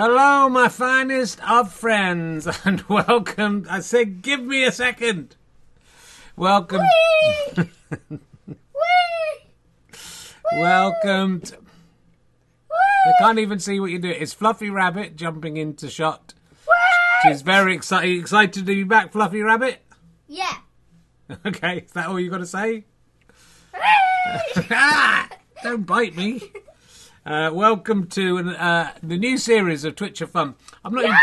Hello, my finest of friends, and welcome. I said, give me a second. Welcome. welcome. To, I can't even see what you do. It's Fluffy Rabbit jumping into shot. She's very excited. Excited to be back, Fluffy Rabbit. Yeah. Okay, is that all you got to say? ah, don't bite me. Uh, welcome to uh, the new series of Twitch of Fun. I'm not. Even,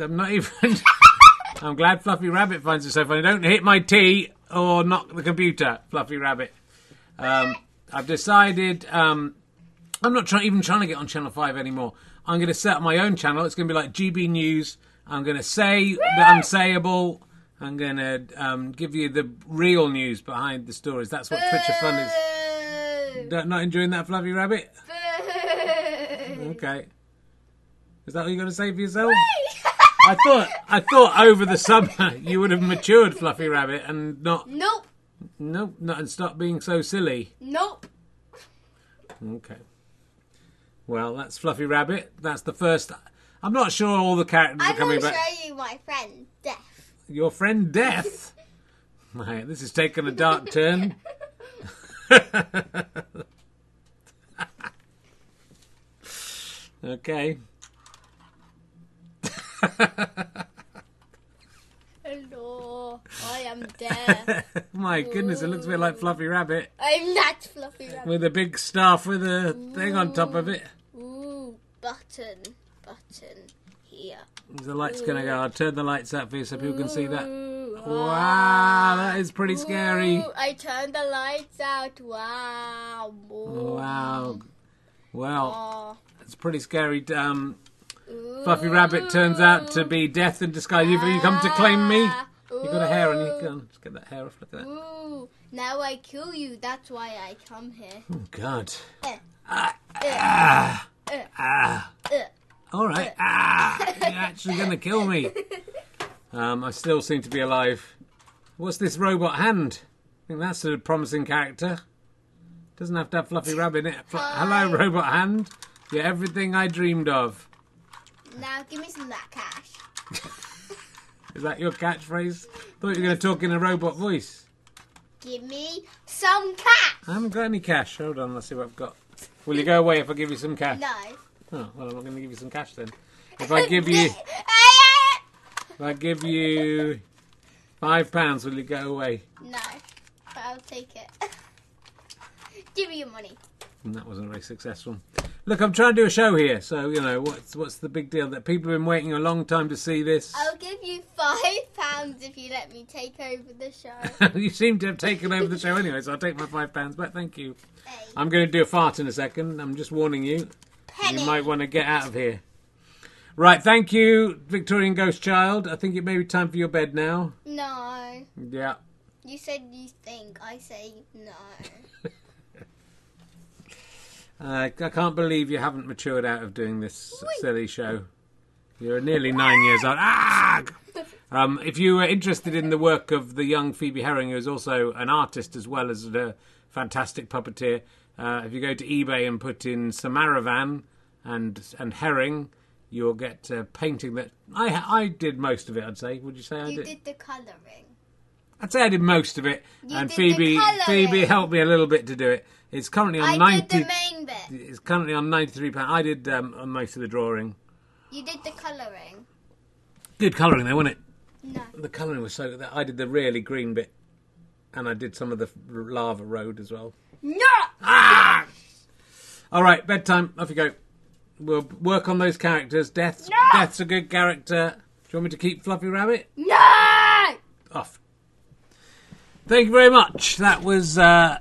I'm not even. I'm glad Fluffy Rabbit finds it so funny. Don't hit my tea or knock the computer, Fluffy Rabbit. Um, I've decided. Um, I'm not try- even trying to get on Channel Five anymore. I'm going to set up my own channel. It's going to be like GB News. I'm going to say the unsayable. I'm going to um, give you the real news behind the stories. That's what Twitch of Fun is. Not enjoying that, Fluffy Rabbit? Boo. Okay. Is that what you're going to say for yourself? I thought I thought over the summer you would have matured, Fluffy Rabbit, and not Nope. nope, not and stop being so silly. Nope. Okay. Well, that's Fluffy Rabbit. That's the first. I'm not sure all the characters are I'm coming back. show you my friend, Death. Your friend Death. Right, this has taken a dark turn. okay. Hello. I am Death. My goodness, it looks a bit like Fluffy Rabbit I'm not Fluffy Rabbit. with a big staff with a thing on top of it. Ooh, button. Button. Here. The light's gonna go. I'll turn the lights up for you so people can see that. Wow, that is pretty scary. Ooh, I turned the lights out. Wow. Ooh. Wow. Well, Oh. it's pretty scary. Um, Fluffy Rabbit turns out to be death in disguise. You've you come to claim me. You got a hair on you. Go on, let's get that hair off. Look at that. Ooh, now I kill you. That's why I come here. Oh God. Eh, Ah, eh, ah, eh, ah. All right. Ah, you're actually gonna kill me. Um, I still seem to be alive. What's this robot hand? I think that's a promising character. Doesn't have to have Fluffy Rabbit in it. Fl- Hello, robot hand. You're everything I dreamed of. Now give me some of that cash. Is that your catchphrase? Thought you were going to talk in a robot voice. Give me some cash. I haven't got any cash. Hold on, let's see what I've got. Will you go away if I give you some cash? No. Oh, well, I'm not going to give you some cash then. If I uh, give you, if I give you five pounds, will you go away? no, but I'll take it. give me your money. And that wasn't very successful. Look, I'm trying to do a show here, so you know what's what's the big deal? That people have been waiting a long time to see this. I'll give you five pounds if you let me take over the show. you seem to have taken over the show anyway, so I'll take my five pounds back. Thank you. Hey, I'm going to do a fart in a second. I'm just warning you. You might want to get out of here. Right, thank you, Victorian Ghost Child. I think it may be time for your bed now. No. Yeah. You said you think. I say no. Uh, I can't believe you haven't matured out of doing this silly show. You're nearly nine years old. Ah! Um, if you were interested in the work of the young Phoebe Herring, who is also an artist as well as a fantastic puppeteer, uh, if you go to eBay and put in Samaravan and and Herring, you'll get a painting that I I did most of it. I'd say. Would you say I You did? did the colouring. I'd say I did most of it, You and did Phoebe. Phoebe helped me a little bit to do it. It's currently on I ninety. did the main bit. It's currently on ninety-three pounds. I did um, most of the drawing. You did the colouring. Good colouring though, wasn't it? No. The colouring was so. I did the really green bit, and I did some of the lava road as well. No! Ah! All right, bedtime. Off you go. We'll work on those characters. Death's No! Death's a good character. Do you want me to keep Fluffy Rabbit? No! off. Thank you very much. That was uh,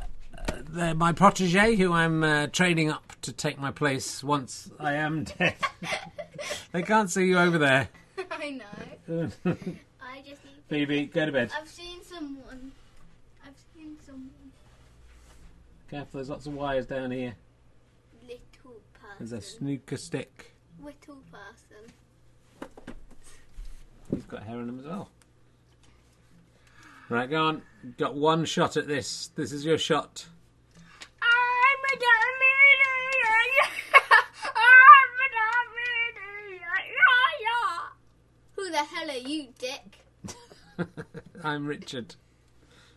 the, my protege, who I'm uh, training up to take my place once I am dead. they can't see you over there. I know. I just need. Phoebe, go to bed. I've seen someone. Careful, there's lots of wires down here. Little person. There's a snooker stick. Little person. He's got hair on him as well. Right, go on. Got one shot at this. This is your shot. I'm a Who the hell are you, Dick? I'm Richard.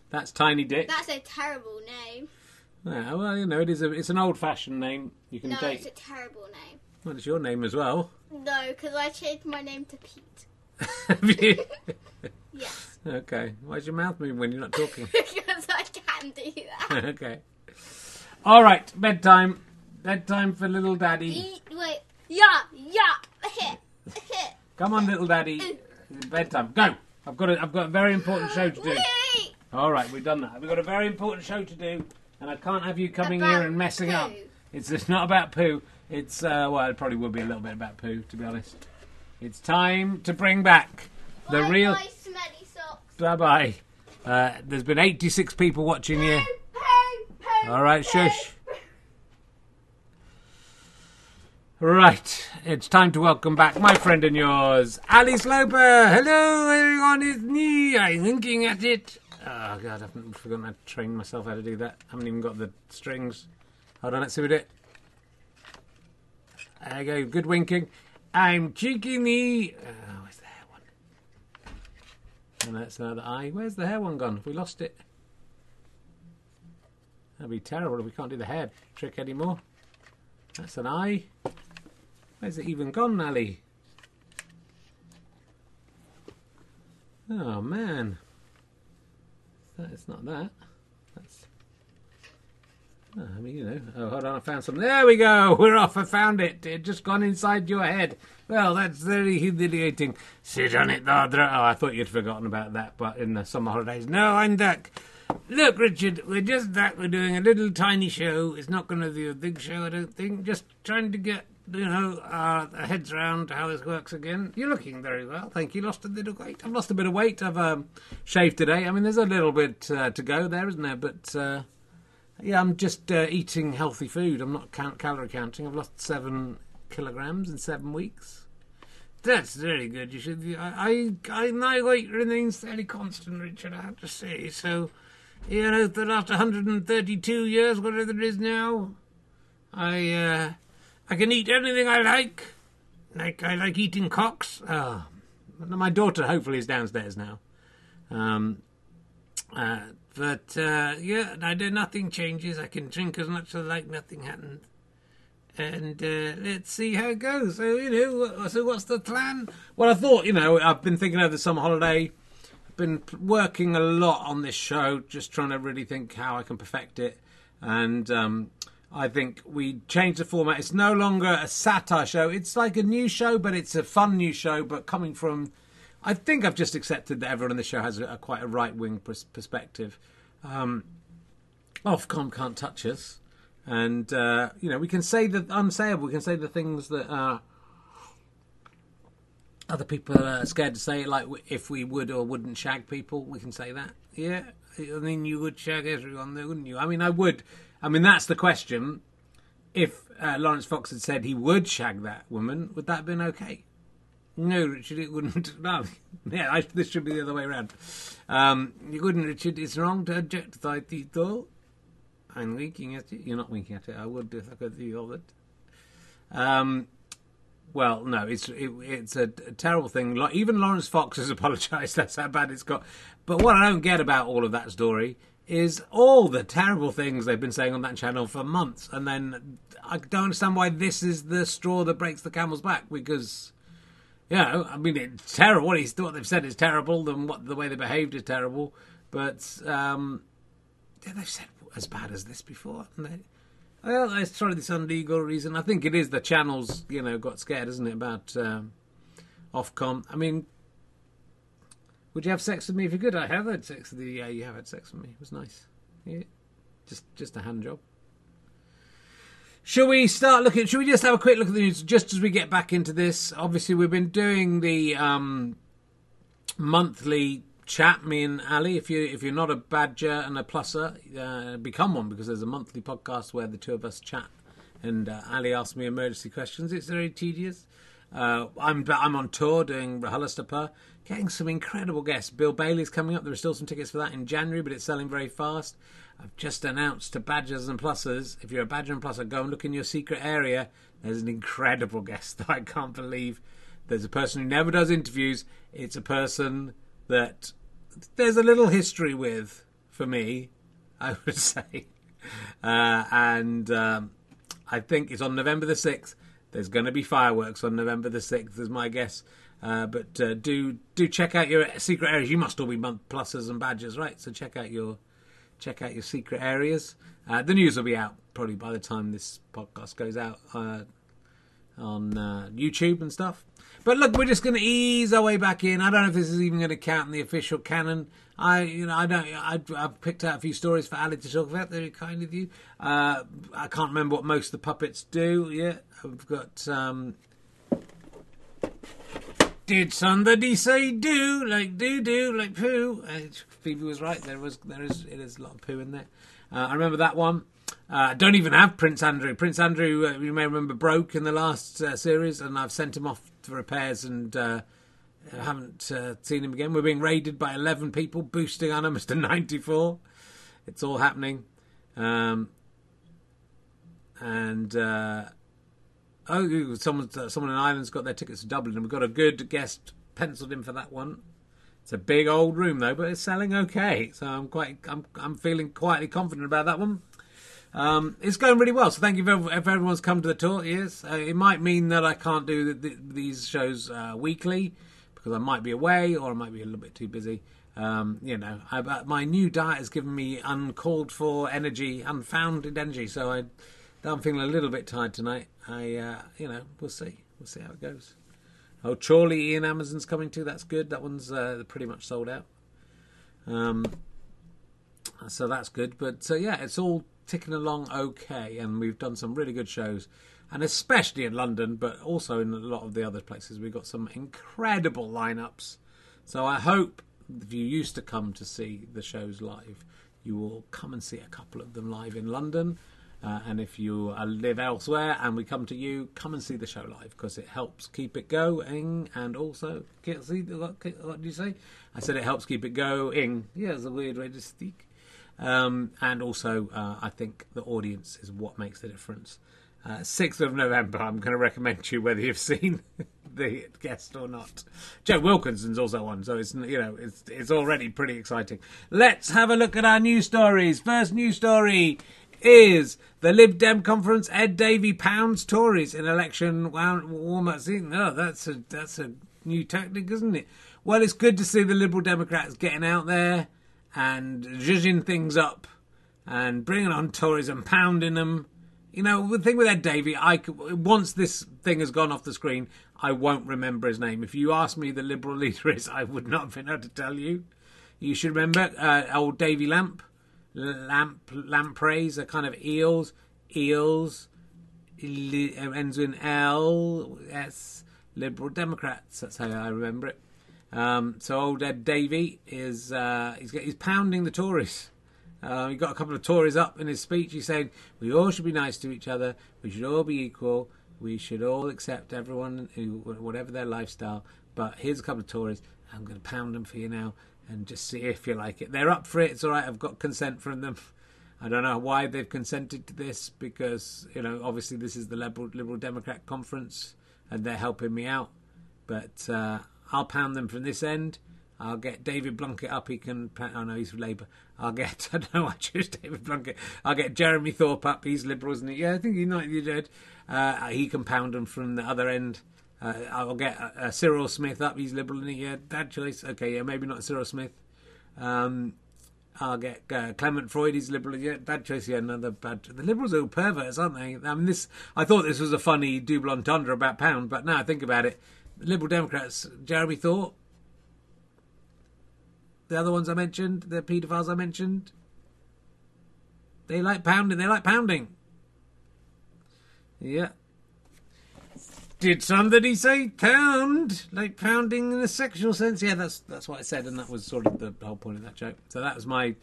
That's Tiny Dick. That's a terrible name. Yeah, well, you know, it is a, it's an old-fashioned name. You can No, take. it's a terrible name. Well, it's your name as well. No, because I changed my name to Pete. Have you? Yes, okay. Why's your mouth moving when you're not talking? because I can do that. okay. All right, bedtime. Bedtime for little daddy. Eat, wait, yeah, yeah. Come on, little daddy. Bedtime. Go. I've got a, I've got a very important show to do. Wait. All right, we've done that. We've got a very important show to do, and I can't have you coming About here and messing up. It's, it's not about poo. It's uh, well, it probably will be a little bit about poo, to be honest. It's time to bring back the Bye, real. bye, smelly socks. Bye bye. Uh, there's been 86 people watching you. Poo, poo, All right, poo. shush. Right, it's time to welcome back my friend and yours, Ally Sloper. Hello, everyone, it's me. I'm looking at it. Oh, God, I've forgotten how to train myself how to do that. I haven't even got the strings. Hold on, let's see what it. There you go, good winking. I'm cheeky the. Oh, where's the hair one? And that's another eye. Where's the hair one gone? Have we lost it? That'd be terrible if we can't do the hair trick anymore. That's an eye. Where's it even gone, Ally? Oh man. That is not that. That's. Oh, I mean, you know. Oh, hold on, I found something. There we go. We're off. I found it. It just gone inside your head. Well, that's very humiliating. Sit on it, Dardra. Oh, I thought you'd forgotten about that, but in the summer holidays. No, I'm back. Look, Richard, we're just that. We're doing a little tiny show. It's not going to be a big show, I don't think. Just trying to get, you know, our heads around how this works again. You're looking very well. Thank you. Lost a little weight. I've lost a bit of weight. I've um, shaved today. I mean, there's a little bit uh, to go there, isn't there? But uh, yeah, I'm just uh, eating healthy food. I'm not count- calorie counting. I've lost seven kilograms in seven weeks. That's very good. You should. I, I, I my weight remains fairly constant, Richard. I have to say. So, you know, the last 132 years, whatever it is now, I, uh, I can eat anything I like. Like I like eating cocks. Oh, my daughter hopefully is downstairs now. Um, uh, but uh, yeah, I do nothing changes. I can drink as much as I like. Nothing happens and uh, let's see how it goes. So you know, so what's the plan? Well, I thought you know I've been thinking over the summer holiday. I've been working a lot on this show, just trying to really think how I can perfect it, and um, I think we changed the format. It's no longer a satire show. It's like a new show, but it's a fun new show, but coming from. I think I've just accepted that everyone on the show has a, a quite a right wing pers- perspective. Um, Ofcom can't touch us and uh, you know we can say the unsayable. We can say the things that uh, other people are scared to say. Like if we would or wouldn't shag people, we can say that. Yeah, I mean you would shag everyone, wouldn't you? I mean I would. I mean that's the question. If uh, Laurence Fox had said he would shag that woman, would that have been okay? No, Richard, it wouldn't. No, yeah, I, this should be the other way around. Um, you wouldn't, Richard. It's wrong to object to it all. I'm winking at you. You're not winking at it. I would if I could see all that. Um, well, no, it's it, it's a, a terrible thing. Even Laurence Fox has apologised. That's how bad it's got. But what I don't get about all of that story is all the terrible things they've been saying on that channel for months, and then I don't understand why this is the straw that breaks the camel's back because. You know, I mean, it's terrible. What, he's, what they've said is terrible. Then what the way they behaved is terrible. But um, yeah, they've said as bad as this before, they? Well, let's try this on legal reason. I think it is the channels, you know, got scared, isn't it, about um, Ofcom? I mean, would you have sex with me if you could? I have had sex with you. Yeah, you have had sex with me. It was nice. Yeah, just just a hand job. Shall we start looking? Shall we just have a quick look at the news just as we get back into this? Obviously, we've been doing the um, monthly chat. Me and Ally. If you if you're not a badger and a plusser, uh, become one because there's a monthly podcast where the two of us chat. And uh, Ally asks me emergency questions. It's very tedious. Uh, I'm I'm on tour doing RHLSTP, getting some incredible guests. Bill Bailey's coming up. There are still some tickets for that in January, but it's selling very fast. I've just announced to Badgers and Plussers, if you're a Badger and Plusser, go and look in your secret area. There's an incredible guest that I can't believe There's a person who never does interviews. It's a person that there's a little history with for me, I would say. Uh, and um, I think it's on November the 6th. There's going to be fireworks on November the 6th, is my guess. Uh, but uh, do do check out your secret areas. You must all be month pluses and badges, right? So check out your check out your secret areas. Uh, the news will be out probably by the time this podcast goes out uh, on uh, YouTube and stuff. But look, we're just going to ease our way back in. I don't know if this is even going to count in the official canon. I, you know, I don't. I, I've picked out a few stories for Ally to talk about. Very kind of you. Uh, I can't remember what most of the puppets do yet. I've got. Um, did somebody say do like do do like poo? Uh, Phoebe was right. There was there is it is a lot of poo in there. Uh, I remember that one. Uh, don't even have Prince Andrew. Prince Andrew, uh, you may remember, broke in the last uh, series, and I've sent him off for repairs and uh, haven't uh, seen him again. We're being raided by 11 people, boosting our numbers to 94. It's all happening. Um, and uh, oh, someone, someone in Ireland's got their tickets to Dublin, and we've got a good guest penciled in for that one. It's a big old room though, but it's selling okay, so I'm quite, I'm, I'm feeling quietly confident about that one. Um, it's going really well. So thank you for, if everyone's come to the tour. Yes, uh, it might mean that I can't do the, the, these shows uh, weekly because I might be away or I might be a little bit too busy. Um, you know, I, my new diet has given me uncalled for energy, unfounded energy. So I, I'm feeling a little bit tired tonight. I, uh, you know, we'll see. We'll see how it goes. Oh, Chorley Ian Amazon's coming too. That's good. That one's uh, pretty much sold out. Um, so that's good. But so yeah, it's all ticking along okay, and we've done some really good shows, and especially in London, but also in a lot of the other places, we've got some incredible lineups. So I hope if you used to come to see the shows live, you will come and see a couple of them live in London. Uh, and if you uh, live elsewhere and we come to you, come and see the show live because it helps keep it going. And also, see what, what do you say? I said it helps keep it going. Yeah, it's a weird way to speak. Um, and also, uh, I think the audience is what makes the difference. Uh, 6th of November, I'm going to recommend to you whether you've seen the guest or not. Joe Wilkinson's also on, so it's you know it's it's already pretty exciting. Let's have a look at our news stories. First news story is the Lib Dem conference. Ed Davey pounds Tories in election warm up. No, that's a that's a new tactic, isn't it? Well, it's good to see the Liberal Democrats getting out there and zhuzhing things up and bringing on Tories and pounding them. You know, the thing with Ed Davey, I once this thing has gone off the screen, I won't remember his name. If you ask me the Liberal leader is, I would not have been able to tell you. You should remember uh, old Davy Lamp, Lamp, Lampreys are kind of eels, eels, ends in L, S, Liberal Democrats. That's how I remember it. Um, so old Ed Davey is uh, he's, he's pounding the Tories. Uh, he got a couple of Tories up in his speech. He said, "We all should be nice to each other. We should all be equal. We should all accept everyone, who, whatever their lifestyle." But here's a couple of Tories. I'm going to pound them for you now, and just see if you like it. They're up for it. It's all right. I've got consent from them. I don't know why they've consented to this because you know obviously this is the Liberal Liberal Democrat conference, and they're helping me out. But uh, I'll pound them from this end. I'll get David Blunkett up. He can. Oh no, he's Labour. I'll get. I don't know. I choose David Blunkett. I'll get Jeremy Thorpe up. He's Liberal, isn't he? Yeah, I think he's not. You did. Uh, he can pound them from the other end. Uh, I'll get uh, uh, Cyril Smith up. He's Liberal, isn't he? Yeah, bad choice. Okay, yeah, maybe not Cyril Smith. Um, I'll get uh, Clement Freud. He's Liberal. Yeah, bad choice. Yeah, another bad. The Liberals are all perverts, aren't they? I mean, this. I thought this was a funny double entendre about pound, but now I think about it, Liberal Democrats, Jeremy Thorpe, the other ones I mentioned, the paedophiles I mentioned, they like pounding. They like pounding. Yeah. Did somebody say pound? Like pounding in a sexual sense? Yeah, that's that's what I said, and that was sort of the whole point of that joke. So that was my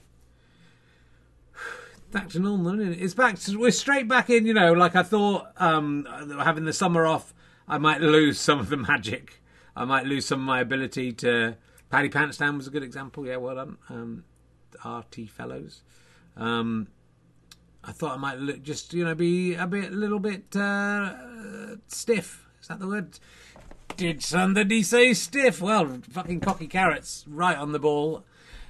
back to normal. Isn't it? It's back. To, we're straight back in. You know, like I thought, um, having the summer off I might lose some of the magic. I might lose some of my ability to. Paddy Pantsdown was a good example. Yeah, well done, um, RT Fellows. Um, I thought I might look, just you know be a bit, a little bit uh, stiff. Is that the word? Did somebody say stiff? Well, fucking cocky carrots, right on the ball.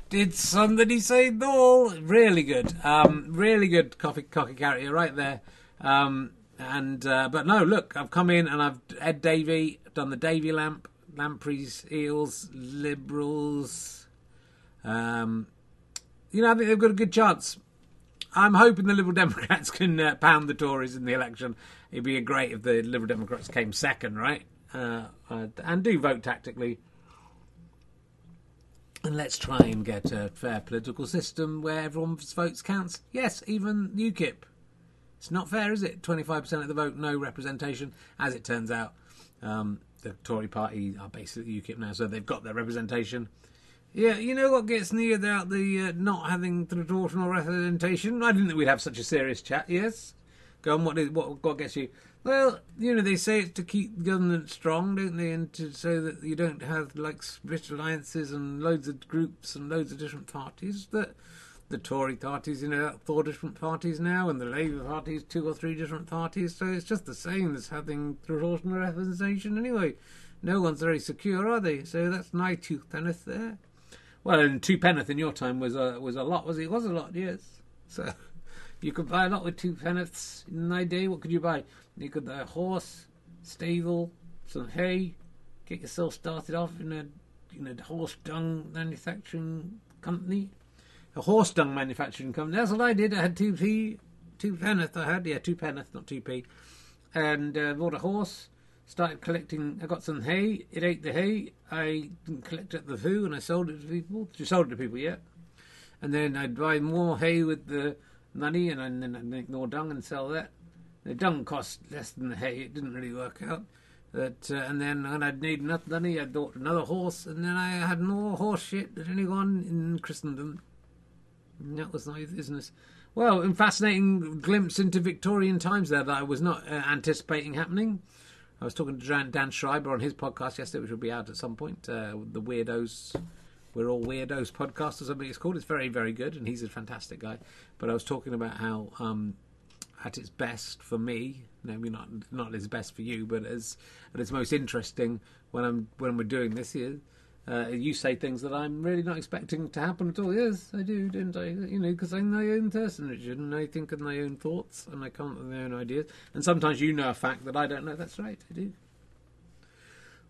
Did somebody say ball? Really good. Um, really good coffee, cocky carrot. You're right there. Um, and uh, but no, look, I've come in and I've Ed Davy done the Davy lamp, Lampreys, Eels, Liberals. Um, you know, I think they've got a good chance. I'm hoping the Liberal Democrats can uh, pound the Tories in the election. It'd be great if the Liberal Democrats came second, right? Uh, and do vote tactically. And let's try and get a fair political system where everyone's votes counts. Yes, even UKIP. It's not fair, is it? 25% of the vote, no representation. As it turns out, um, the Tory party are basically UKIP now, so they've got their representation. Yeah, you know what gets me about the uh, not having proportional representation? I didn't think we'd have such a serious chat. Yes, go on. What is what? What gets you? Well, you know they say it's to keep the government strong, don't they, and to so that you don't have like split alliances and loads of groups and loads of different parties. That the Tory parties, you uh, know, four different parties now, and the Labour parties, two or three different parties. So it's just the same as having proportional representation anyway. No one's very secure, are they? So that's my two penneth there. Well, and two penneth in your time was a was a lot, was it? it was a lot, yes. So you could buy a lot with two penneths in my day. What could you buy? You could buy a horse, stable, some hay, get yourself started off in a in a horse dung manufacturing company. A horse dung manufacturing company. That's what I did. I had two p, two penneth. I had yeah, two penneth, not two p, and uh, bought a horse started collecting. I got some hay. It ate the hay. I collected the poo and I sold it to people. Just sold it to people, yeah. And then I'd buy more hay with the money, and then I'd make more dung and sell that. The dung cost less than the hay. It didn't really work out. But, uh, and then when I'd need enough money, I bought another horse, and then I had more horse shit than anyone in Christendom. That was my business. Well, a fascinating glimpse into Victorian times there that I was not uh, anticipating happening. I was talking to Dan Schreiber on his podcast yesterday, which will be out at some point. Uh, the Weirdos, We're All Weirdos podcast or something it's called. It's very, very good, and he's a fantastic guy. But I was talking about how, um, at its best for me, maybe not not its best for you, but as at its most interesting when I'm when we're doing this here, uh, you say things that I'm really not expecting to happen at all. Yes, I do, don't I? You know, because I'm my own person, Richard, and I think of my own thoughts and I come up with my own ideas. And sometimes you know a fact that I don't know. That's right, I do.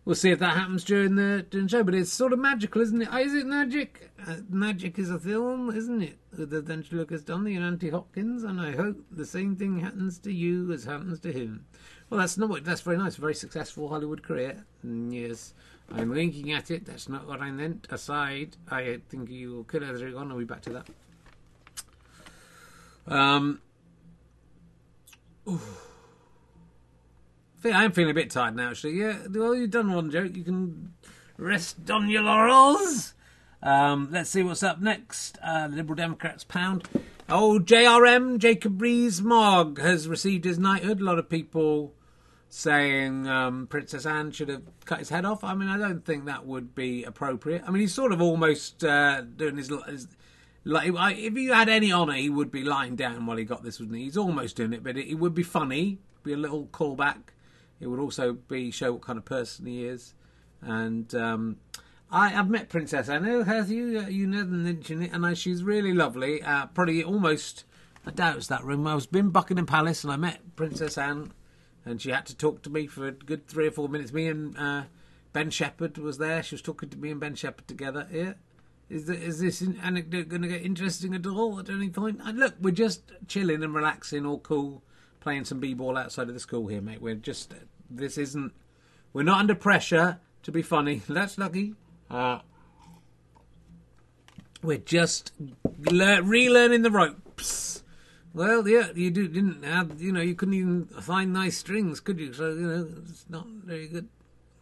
We'll see if that happens during the, during the show, but it's sort of magical, isn't it? Is it magic? Uh, magic is a film, isn't it? With Adventure Lucas Donnelly and Anthony Hopkins, and I hope the same thing happens to you as happens to him. Well, that's not what, that's very nice. Very successful Hollywood career. Mm, yes. I'm winking at it. That's not what I meant. Aside, I think you will kill everyone. I'll be back to that. Um. I'm feeling a bit tired now, actually. Yeah, well, you've done one joke. You can rest on your laurels. Um, let's see what's up next. Uh, Liberal Democrats pound. Oh, JRM, Jacob Rees-Mogg, has received his knighthood. A lot of people saying um, Princess Anne should have cut his head off. I mean, I don't think that would be appropriate. I mean, he's sort of almost uh, doing his, his like if you had any honour, he would be lying down while he got this, wouldn't he? He's almost doing it, but it, it would be funny, be a little callback. It would also be show what kind of person he is. And um, I have met Princess Anne. Oh, have you? Uh, you never mentioned it, and I, she's really lovely. Uh, probably almost. I doubt it's that room. I was in Buckingham Palace and I met Princess Anne and she had to talk to me for a good three or four minutes. Me and uh, Ben Shepherd was there. She was talking to me and Ben Shepherd together. Yeah. Is, the, is this anecdote going to get interesting at all at any point? And look, we're just chilling and relaxing, all cool, playing some b-ball outside of the school here, mate. We're just this isn't. We're not under pressure to be funny. That's lucky. Uh, we're just le- relearning the ropes. Well, yeah, you do, didn't have, you know, you couldn't even find nice strings, could you? So, you know, it's not very good.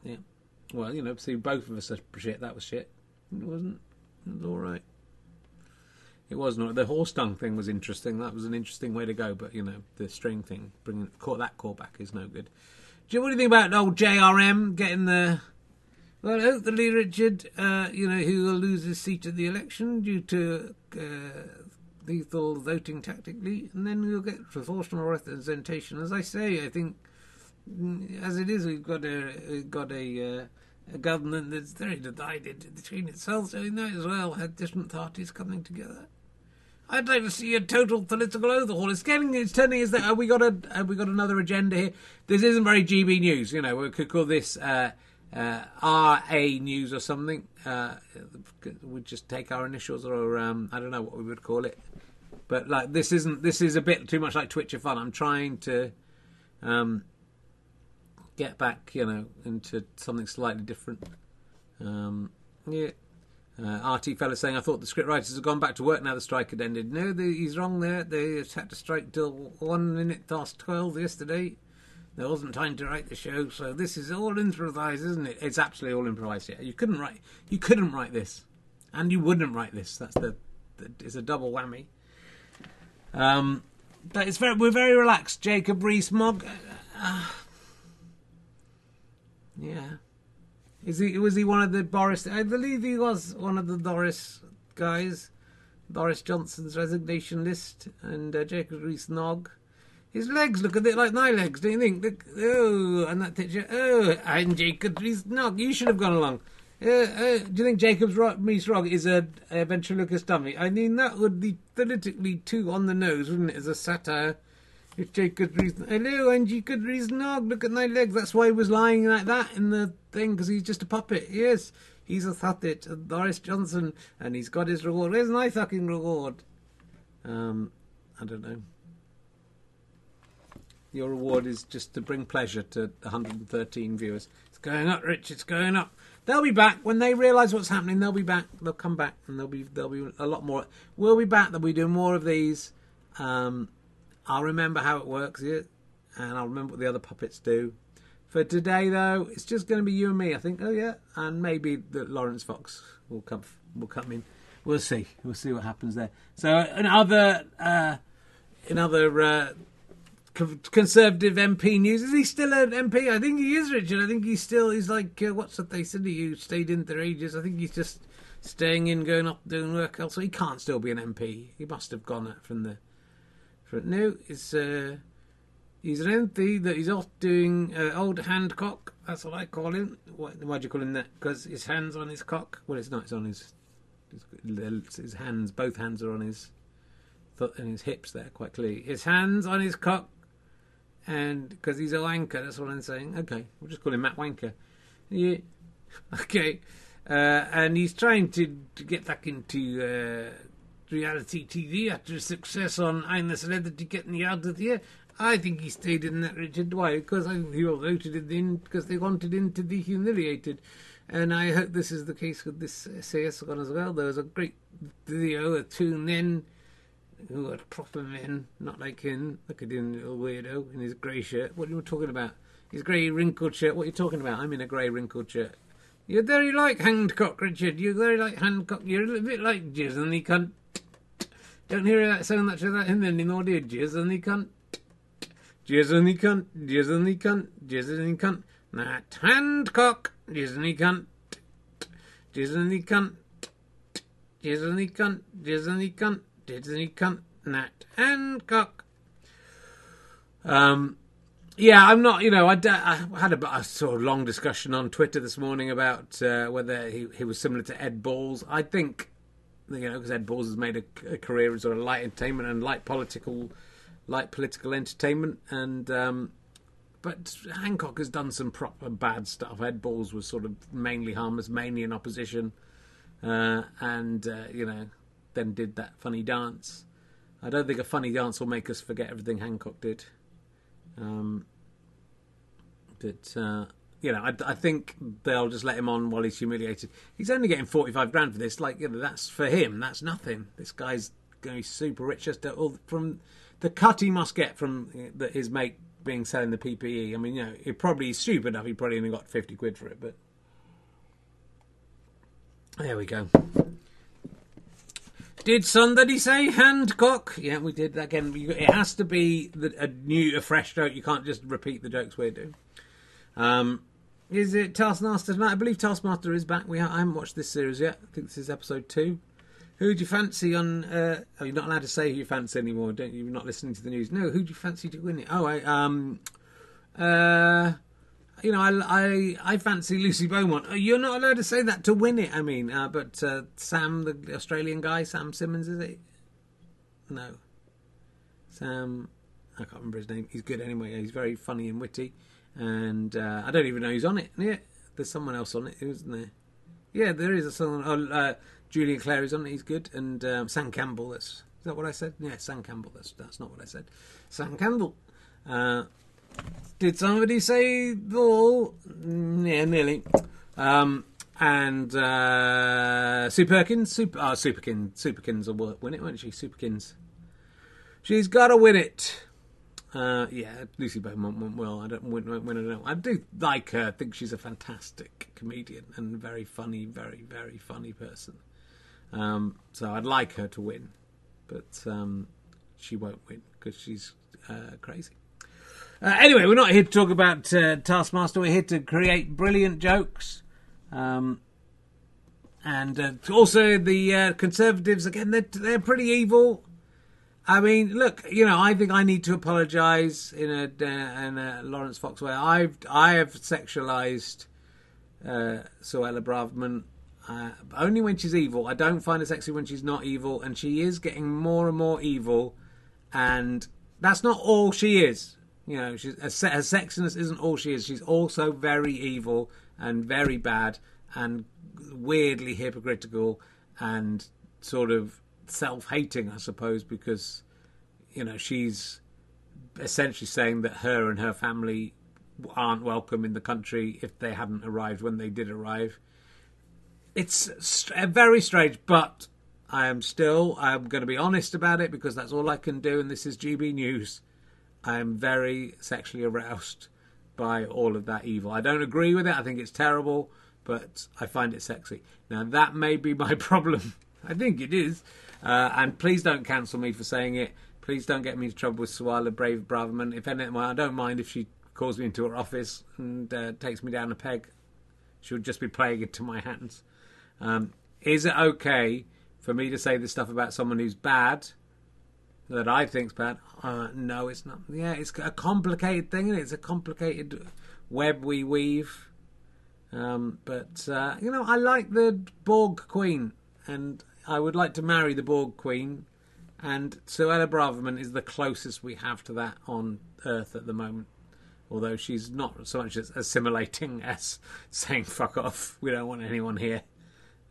Yeah. Well, you know, see, both of us are shit. That was shit. It wasn't. It was all right. It was not. The horse dung thing was interesting. That was an interesting way to go, but, you know, the string thing, bringing that callback is no good. Do you, what do you think about old JRM getting the. Well, hopefully, Richard, uh, you know, who will lose his seat at the election due to uh, lethal voting tactically, and then we'll get proportional representation. As I say, I think as it is, we've got a we've got a, uh, a government that's very divided between itself. So we might as well have different parties coming together. I'd like to see a total political overhaul. It's getting, it's turning. Is that have we got a have we got another agenda here? This isn't very GB news. You know, we could call this uh, uh, RA news or something. Uh, we'd just take our initials, or um, I don't know what we would call it. But like this isn't. This is a bit too much like Twitcher fun. I'm trying to um, get back, you know, into something slightly different. Um, yeah. Uh, RT fella saying, I thought the script writers had gone back to work now the strike had ended. No, he's wrong there. They had to strike till one minute past 12 yesterday. There wasn't time to write the show, so this is all improvised, isn't it? It's absolutely all improvised. Yeah, you couldn't write. You couldn't write this, and you wouldn't write this. That's the. the it's a double whammy. Um, but it's very. We're very relaxed. Jacob Rees-Mogg. Uh, yeah. Is he was he one of the Boris? I believe he was one of the Doris guys. Boris Johnson's resignation list and uh, Jacob Rees-Mogg. His legs look a bit like my legs, don't you think? Look, oh, and that picture. Oh, I'm Jacob Rees-Mogg. You should have gone along. Uh, uh, do you think Jacob's Rees-Mogg is a, a ventriloquist dummy? I mean, that would be politically too on the nose, wouldn't it, as a satire? If Jacob Rees, hello, and Jacob Rees-Mogg, look at my legs. That's why he was lying like that in the thing, because he's just a puppet. Yes, he's a puppet, Boris Johnson, and he's got his reward. Where's my fucking reward? Um, I don't know. Your reward is just to bring pleasure to 113 viewers. It's going up, Rich. It's going up. They'll be back when they realise what's happening. They'll be back. They'll come back, and there'll be there'll be a lot more. We'll be back. They'll be doing more of these. Um, I'll remember how it works, yeah, and I'll remember what the other puppets do. For today, though, it's just going to be you and me. I think. Oh yeah, and maybe the Laurence Fox will come. Will come in. We'll see. We'll see what happens there. So, in other, uh, in other uh, Conservative MP news, is he still an MP? I think he is, Richard. I think he's still. He's like, uh, what's that they said? You stayed in for ages. I think he's just staying in, going up, doing work elsewhere. He can't still be an MP. He must have gone from the but no, it's uh, he's an MP that he's off doing uh, old Hancock. That's what I call him. Why do you call him that? Because his hands on his cock. Well, it's not. It's on his his, his hands. Both hands are on his and his hips. There, quite clearly. His hands on his cock, and because he's a wanker. That's what I'm saying. Okay, we'll just call him Matt Wanker. Yeah. Okay. Uh, and he's trying to, to get back into uh, reality TV after his success on I'm the Celebrity Getting Me Out of Here. I think he stayed in that Richard Why? Because I think he voted it in because they wanted him to be humiliated. And I hope this is the case with this SAS one as well. There was a great video of two men who are proper men, not like him. Look at him, little weirdo, in his grey shirt. What are you talking about? His grey wrinkled shirt. What are you talking about? I'm in a grey wrinkled shirt. You're very like Hancock, Richard. You're very like Hancock. You're a little bit like he cunt. Don't hear that so much of that him anymore, do you? Jizz and he cunt. Jizz and he cunt. Jizz and he cunt. Jizz and he cunt. Nat Hancock. Jizz and he cunt. Jizz and he cunt. Jizz and he cunt. Jizz and he cunt. Jizz and he cunt. Nat Hancock. Um, yeah, I'm not. You know, I, I had a, a, sort of long discussion on Twitter this morning about uh, whether he, he was similar to Ed Balls. I think you know, because Ed Balls has made a, a, career in sort of light entertainment and light political, light political entertainment, and um, but Hancock has done some proper bad stuff. Ed Balls was sort of mainly harmless, mainly in opposition, uh, and uh, you know, then did that funny dance. I don't think a funny dance will make us forget everything Hancock did. Um, but uh, you know, I, I, think they'll just let him on while he's humiliated. He's only getting forty-five grand for this. Like, you know, that's for him. That's nothing. This guy's going to be super rich just to, from the cut he must get from the, his mate being selling the PPE. I mean, you know, he probably is stupid enough. He probably only got fifty quid for it, but there we go. Did somebody say Hancock? Yeah, we did. that Again, it has to be a new, a fresh joke. You can't just repeat the jokes we do. Um, is it Taskmaster tonight? I believe Taskmaster is back. We ha- I haven't watched this series yet. I think this is episode two. Who do you fancy on? Uh, oh, you're not allowed to say who you fancy anymore, don't you? You're not listening to the news. No, who do you fancy to win it? Oh, I, um, Uh, you know, I, I, I fancy Lucy Beaumont. Uh, You're not allowed to say that to win it. I mean, uh, but uh, Sam, the Australian guy, Sam Simmons, is it? No, Sam. I can't remember his name. He's good anyway. He's very funny and witty, and uh, I don't even know who's on it. Yeah, there's someone else on it, isn't there? Yeah, there is someone. Oh, uh, Julian Clary is on it. He's good, and um, Sam Campbell. That's is that what I said? Yeah, Sam Campbell. That's that's not what I said. Sam Campbell. Uh, did somebody say all? Mm, Yeah, nearly. Um, and uh, Sue Perkins, Super, oh, Superkins, Superkins will win it, won't she? Superkins. She's got to win it. Uh, yeah, Lucy Beaumont well. I don't. I do like her. I think she's a fantastic comedian and very funny, very very funny person. Um, so I'd like her to win, but um, she won't win because she's uh, crazy. Uh, anyway, we're not here to talk about uh, Taskmaster. We're here to create brilliant jokes. Um, and uh, also the uh, Conservatives again. They're they're pretty evil. I mean, look, you know, I think I need to apologise in a uh, in a Laurence Fox way. I've I have sexualised uh, Suella uh, only when she's evil. I don't find her sexy when she's not evil, and she is getting more and more evil, and that's not all she is. You know, she's, her, her sexiness isn't all she is. She's also very evil and very bad and weirdly hypocritical and sort of self-hating, I suppose, because you know she's essentially saying that her and her family aren't welcome in the country if they hadn't arrived when they did arrive. It's very strange, but I am still I'm going to be honest about it because that's all I can do, and this is GB News. I am very sexually aroused by all of that evil. I don't agree with it. I think it's terrible, but I find it sexy. Now that may be my problem. I think it is. Uh, and please don't cancel me for saying it. Please don't get me into trouble with Suella Brave Braverman. If anything, I don't mind if she calls me into her office and uh, takes me down a peg. She'll just be playing into my hands. Um, is it okay for me to say this stuff about someone who's bad? that I think's bad. Uh, no, it's not. Yeah, it's a complicated thing, and it? it's a complicated web we weave. Um, but uh, you know, I like the Borg Queen, and I would like to marry the Borg Queen. And Suella Braverman is the closest we have to that on Earth at the moment. Although she's not so much as assimilating as saying "fuck off," we don't want anyone here.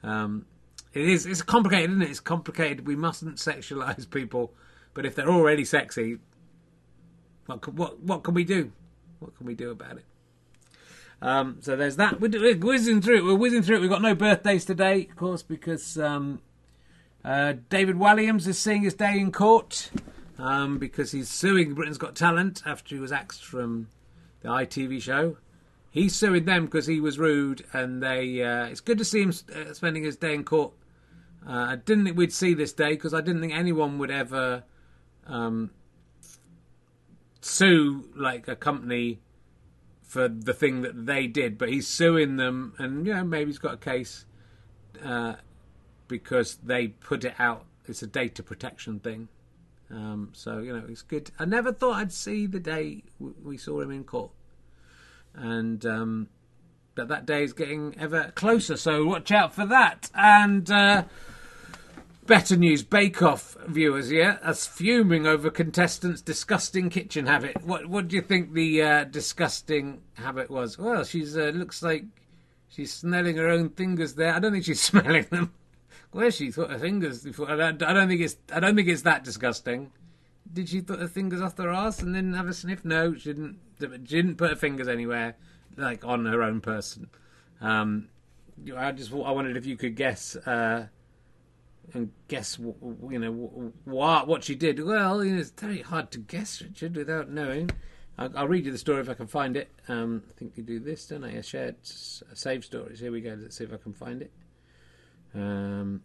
Um, it is. It's complicated, isn't it? It's complicated. We mustn't sexualize people but if they're already sexy, what can, what what can we do? What can we do about it? Um, so there's that. We're, we're whizzing through it. We're whizzing through it. We've got no birthdays today, of course, because um, uh, David Walliams is seeing his day in court um, because he's suing Britain's Got Talent after he was axed from the ITV show. He's suing them because he was rude, and they. Uh, it's good to see him uh, spending his day in court. Uh, I didn't think we'd see this day because I didn't think anyone would ever um, sue like a company for the thing that they did, but he's suing them, and you know maybe he's got a case uh, because they put it out. It's a data protection thing, um, so you know it's good. I never thought I'd see the day we saw him in court, and um, but that day is getting ever closer. So watch out for that, and. Uh, Better news, Bake Off viewers, yeah, as fuming over contestants' disgusting kitchen habit. What what do you think the uh, disgusting habit was? Well, she's uh, looks like she's smelling her own fingers there. I don't think she's smelling them. Where's she thought her fingers? I don't, I don't think it's I don't think it's that disgusting. Did she put her fingers off her ass and then have a sniff? No, she didn't. She didn't put her fingers anywhere, like on her own person. Um, I just I wondered if you could guess. Uh, and guess you know what what she did. Well, you know, it's very hard to guess, Richard, without knowing. I'll, I'll, read you the story if I can find it. Um, I think you do this, don't I? A shared save stories. Here we go. Let's see if I can find it. Um,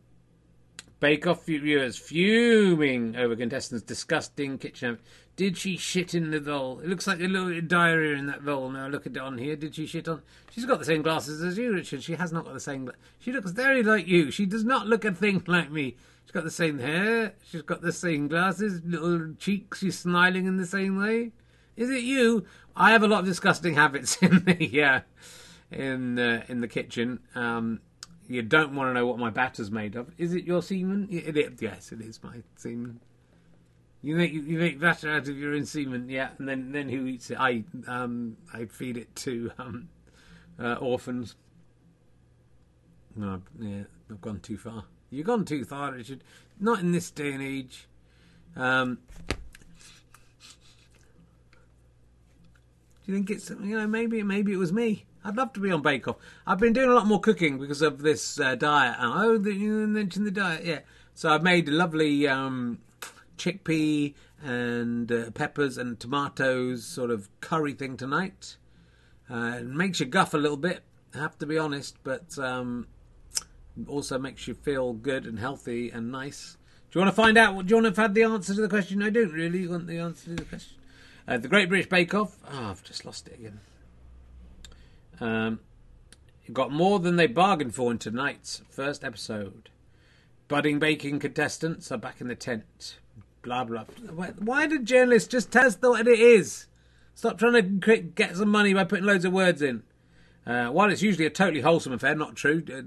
Bake Off viewers fuming over contestants' disgusting kitchen. Did she shit in the bowl? It looks like a little diarrhea in that bowl. Now look at it on here. Did she shit on? She's got the same glasses as you, Richard. She has not got the same. But she looks very like you. She does not look a thing like me. She's got the same hair. She's got the same glasses, little cheeks. She's smiling in the same way. Is it you? I have a lot of disgusting habits in the uh, in uh, in the kitchen. Um, you don't want to know what my batter's made of. Is it your semen? It, it, yes, it is my semen. You make you make batter out of your own semen, yeah, and then then who eats it? I um I feed it to um uh, orphans. No, yeah, I've gone too far. You've gone too far, Richard. Not in this day and age. Um, do you think it's you know maybe maybe it was me? I'd love to be on Bake Off. I've been doing a lot more cooking because of this uh, diet. Oh, the, you mentioned the diet, yeah. So I've made a lovely um, chickpea and uh, peppers and tomatoes sort of curry thing tonight. Uh, it makes you guff a little bit, I have to be honest, but um, also makes you feel good and healthy and nice. Do you want to find out? Do you want to have had the answer to the question? I don't really want the answer to the question. Uh, the Great British Bake Off. Oh, I've just lost it again. Um, got more than they bargained for in tonight's first episode. Budding baking contestants are back in the tent. Blah blah. Why did journalists just tell us what it is? Stop trying to get some money by putting loads of words in. Uh, while it's usually a totally wholesome affair, not true. Uh,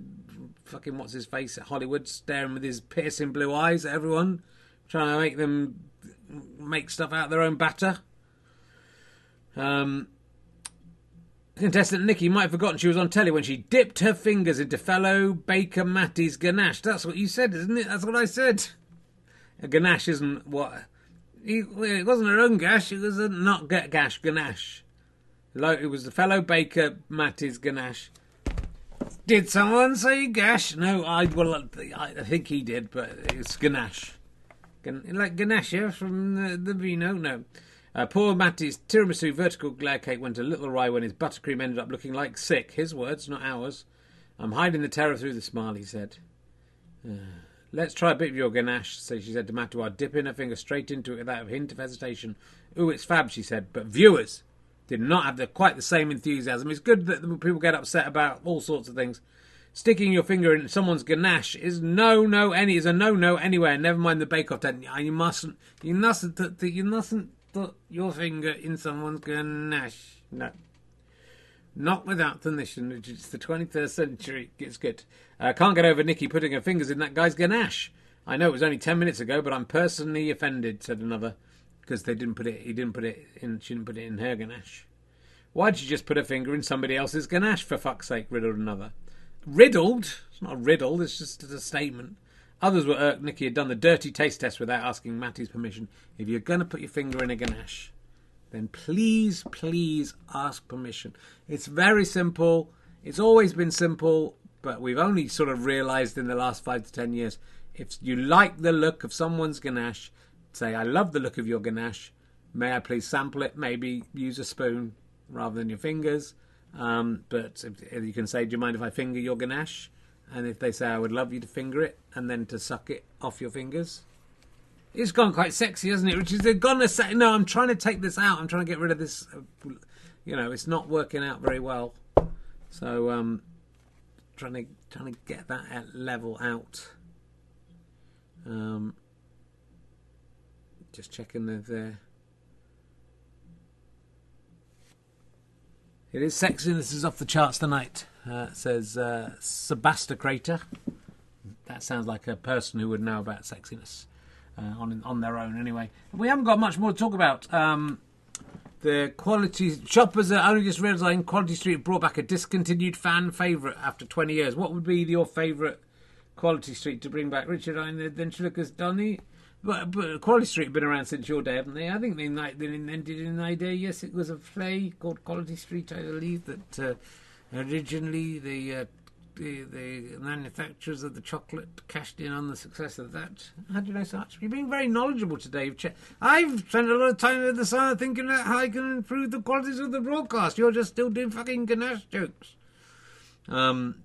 fucking what's his face at Hollywood, staring with his piercing blue eyes at everyone, trying to make them make stuff out of their own batter. Um, Contestant Nikki might have forgotten she was on telly when she dipped her fingers into fellow baker Matty's ganache. That's what you said, isn't it? That's what I said. A ganache isn't what. It wasn't her own gash, it was a not gash, ganache. It was the fellow baker Matty's ganache. Did someone say gash? No, I well, I think he did, but it's ganache. Like Ganesha from the, the Vino? No. Uh, poor Matty's tiramisu vertical glare cake went a little awry when his buttercream ended up looking like sick. His words, not ours. I'm hiding the terror through the smile, he said. Uh, let's try a bit of your ganache, so she said to Matuar, dipping her finger straight into it without a hint of hesitation. Ooh, it's fab, she said, but viewers did not have the, quite the same enthusiasm. It's good that people get upset about all sorts of things. Sticking your finger in someone's ganache is no, no, any is a no, no anywhere. Never mind the bake off tent. You mustn't, you mustn't, you mustn't put your finger in someone's ganache. No. Not without permission, is the 21st century. It's good. Uh, can't get over Nikki putting her fingers in that guy's ganache. I know it was only 10 minutes ago, but I'm personally offended, said another. Because they didn't put it, he didn't put it in, she didn't put it in her ganache. Why'd she just put her finger in somebody else's ganache, for fuck's sake, riddled another. Riddled? It's not a riddle, it's just a statement. Others were irked Nikki had done the dirty taste test without asking Matty's permission. If you're going to put your finger in a ganache, then please, please ask permission. It's very simple. It's always been simple, but we've only sort of realised in the last five to ten years. If you like the look of someone's ganache, say, I love the look of your ganache. May I please sample it? Maybe use a spoon rather than your fingers. Um, but if, if you can say, Do you mind if I finger your ganache? And if they say, I would love you to finger it and then to suck it off your fingers. It's gone quite sexy, hasn't it? Which is they're gonna say, no, I'm trying to take this out. I'm trying to get rid of this. Uh, you know, it's not working out very well. So, um, trying to trying to get that level out. Um, just checking if they're. It is sexy. This is off the charts tonight. Uh, says uh, Sebastocrator. That sounds like a person who would know about sexiness uh, on on their own. Anyway, we haven't got much more to talk about. Um, the quality shoppers are only just realising Quality Street brought back a discontinued fan favourite after 20 years. What would be your favourite Quality Street to bring back? Richard and then Lucas Donny. But, but Quality Street have been around since your day, haven't they? I think they, they invented an idea. Yes, it was a play called Quality Street, I believe, that uh, Originally, the, uh, the, the manufacturers of the chocolate cashed in on the success of that. How do you know so much? You've been very knowledgeable today. I've spent a lot of time with the summer thinking about how I can improve the qualities of the broadcast. You're just still doing fucking ganache jokes. Um,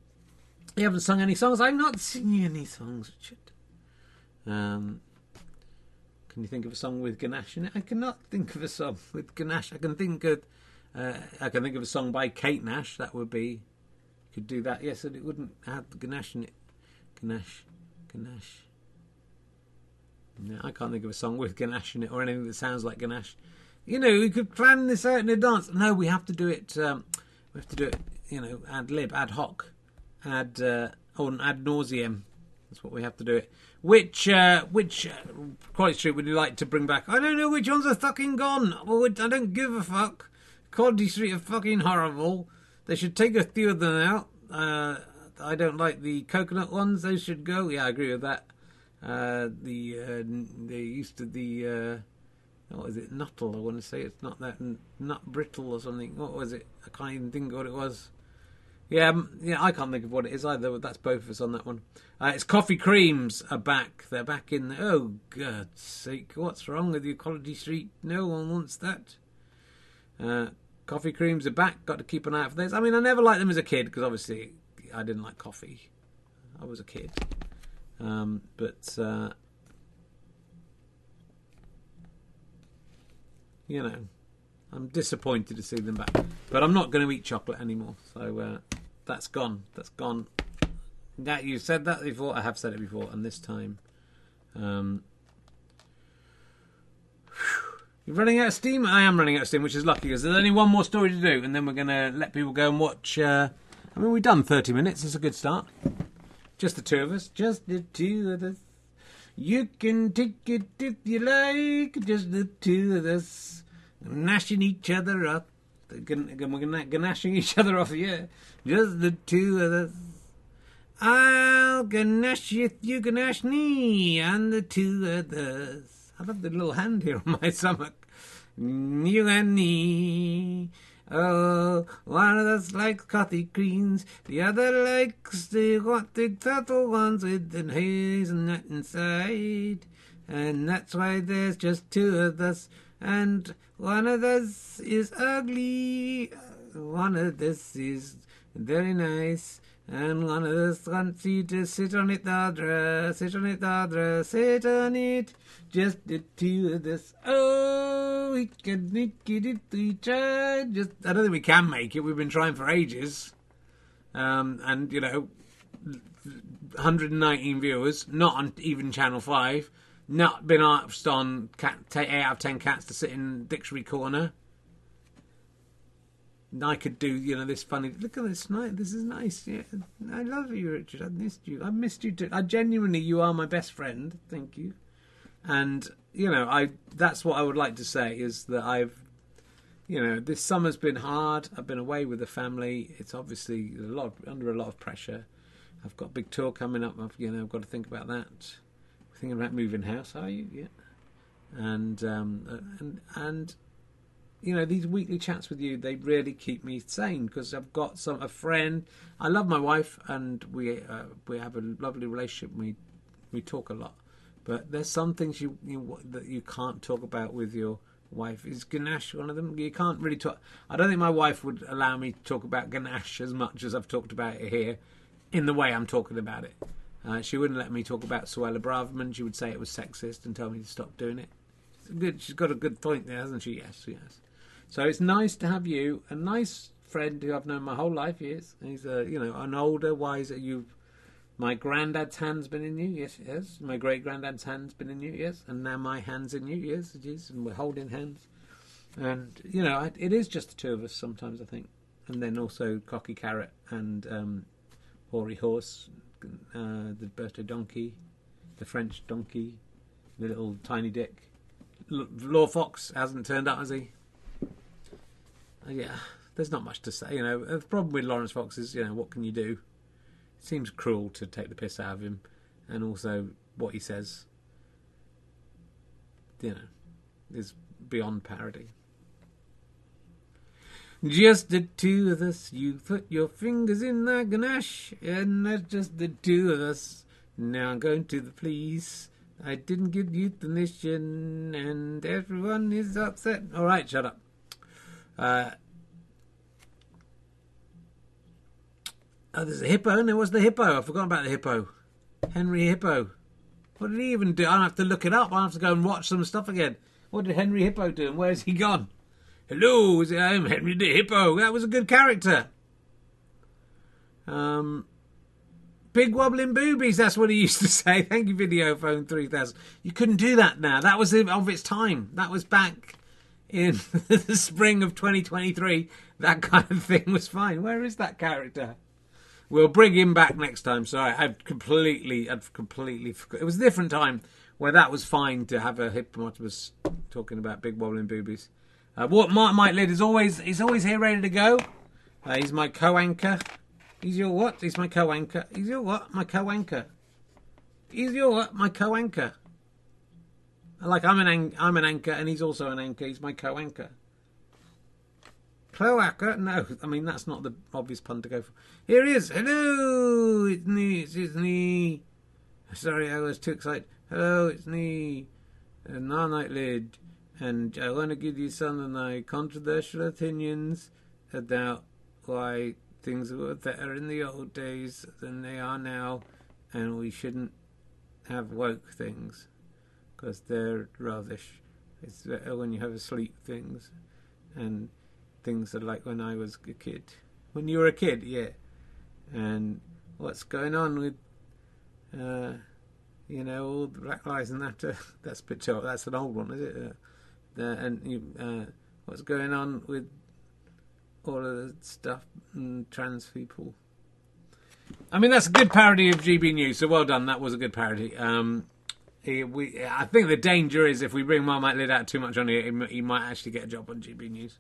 you haven't sung any songs. I'm not singing any songs, Richard. Um, can you think of a song with ganache in it? I cannot think of a song with ganache. I can think of uh, I can think of a song by Kate Nash. That would be could do that. Yes, and it wouldn't have the ganache in it. Ganache, ganache. No, I can't think of a song with ganache in it or anything that sounds like ganache. You know, we could plan this out in advance. No, we have to do it. Um, we have to do it. You know, ad lib, ad hoc, ad uh, on ad nauseum. That's what we have to do it. Which uh, which uh, Street would you like to bring back? I don't know which ones are fucking gone. I don't give a fuck. Quality Street are fucking horrible. They should take a few of them out. Uh, I don't like the coconut ones. They should go. Yeah, I agree with that. Uh, the uh, they used to the uh, what was it nuttle? I want to say it's not that nut brittle or something. What was it? I can't even think what it was. Yeah, yeah, I can't think of what it is either. But that's both of us on that one. Uh, it's coffee creams are back. They're back in. The, oh God's sake! What's wrong with you, Quality Street? No one wants that. Coffee creams are back. Got to keep an eye out for those. I mean, I never liked them as a kid because obviously I didn't like coffee. I was a kid, um, but uh, you know, I'm disappointed to see them back. But I'm not going to eat chocolate anymore. So uh, that's gone. That's gone. That you said that before. I have said it before, and this time, um, you're running out of steam. I am running out of steam, which is lucky because there's only one more story to do, and then we're going to let people go and watch. Uh, I mean, we've done 30 minutes. It's a good start. Just the two of us. Just the two of us. You can take it if you like. Just the two of us. Gnashing each other up. We're gnashing each other off, yeah. Just the two of us. I'll gnash you, you gnash me, and the two of us. I love the little hand here on my stomach. You and me. Oh, one of us likes coffee creams, the other likes the the turtle ones with the hazelnut inside. And that's why there's just two of us, and one of us is ugly, one of us is very nice, and one of us wants you to sit on it, other, sit on it, other, sit on it, just the two of. Oh, we can make it if we try. Just, I don't think we can make it. We've been trying for ages, um, and you know, 119 viewers, not on even Channel 5, not been asked on cat, 8 out of 10 cats to sit in Dictionary Corner. I could do, you know, this funny. Look at this night. This is nice. Yeah, I love you, Richard. I missed you. I missed you too. I genuinely, you are my best friend. Thank you. And you know, I that's what I would like to say is that I've, you know, this summer's been hard. I've been away with the family. It's obviously a lot of, under a lot of pressure. I've got a big tour coming up. I've, you know, I've got to think about that. Thinking about moving house, are you? Yeah. And um, uh, and and you know these weekly chats with you they really keep me sane because I've got some a friend. I love my wife and we uh, we have a lovely relationship. We we talk a lot, but there's some things you, you that you can't talk about with your wife. Is ganache one of them? You can't really talk. I don't think my wife would allow me to talk about ganache as much as I've talked about it here, in the way I'm talking about it. Uh, she wouldn't let me talk about Suella Braverman. She would say it was sexist and tell me to stop doing it. Good. She's got a good point there, hasn't she? Yes, yes. So it's nice to have you, a nice friend who I've known my whole life. He is. He's a you know an older, wiser. You've my granddad's hand's been in you. Yes, it has. My great granddad's hand's been in you. Yes, and now my hand's in you. Yes, it is. And we're holding hands. And you know, I- it is just the two of us sometimes. I think, and then also Cocky Carrot and um, Hoary Horse, uh, the birthday donkey, the French donkey, the little tiny dick. L- Law Fox hasn't turned up, has he? Yeah, there's not much to say. You know, the problem with Laurence Fox is, you know, what can you do? It seems cruel to take the piss out of him, and also what he says, you know, is beyond parody. Just the two of us. You put your fingers in that ganache, and that's just the two of us. Now I'm going to the police. I didn't give you the mission, and everyone is upset. All right, shut up. Uh, oh, there's a hippo. And there was the hippo. I forgot about the hippo. Henry Hippo. What did he even do? I'll have to look it up. I'll have to go and watch some stuff again. What did Henry Hippo do, and where's he gone? Hello, is it I'm Henry the Hippo. That was a good character. Um, big wobbling boobies. That's what he used to say. Thank you, Video Phone Three Thousand. You couldn't do that now. That was of its time. That was back in the spring of 2023, that kind of thing was fine. Where is that character? We'll bring him back next time. Sorry, I've completely, I've completely. Forgot. It was a different time where that was fine to have a hippopotamus talking about big wobbling boobies. Uh, what Marmite Lid is always, he's always here ready to go. Uh, he's my co-anchor. He's your what? He's my co-anchor. He's your what? My co-anchor. He's your what? My co-anchor. Like I'm an I'm an anchor, and he's also an anchor. He's my co-anchor. Cloaca? No, I mean that's not the obvious pun to go for. Here he is. Hello, it's me. It's, it's me. Sorry, I was too excited. Hello, it's me, Night Lid, and I want to give you some of my controversial opinions about why things were better in the old days than they are now, and we shouldn't have woke things because they're rubbish. It's better when you have asleep things, and things are like when I was a kid. When you were a kid, yeah. And what's going on with, uh, you know, all the Black Lives and that? Uh, that's a bit too, That's an old one, is it? Uh, uh, and you, uh, what's going on with all of the stuff and trans people? I mean, that's a good parody of GB News. So well done. That was a good parody. Um, we, I think the danger is if we bring Marmite Lid out too much on here, he, he might actually get a job on GB News.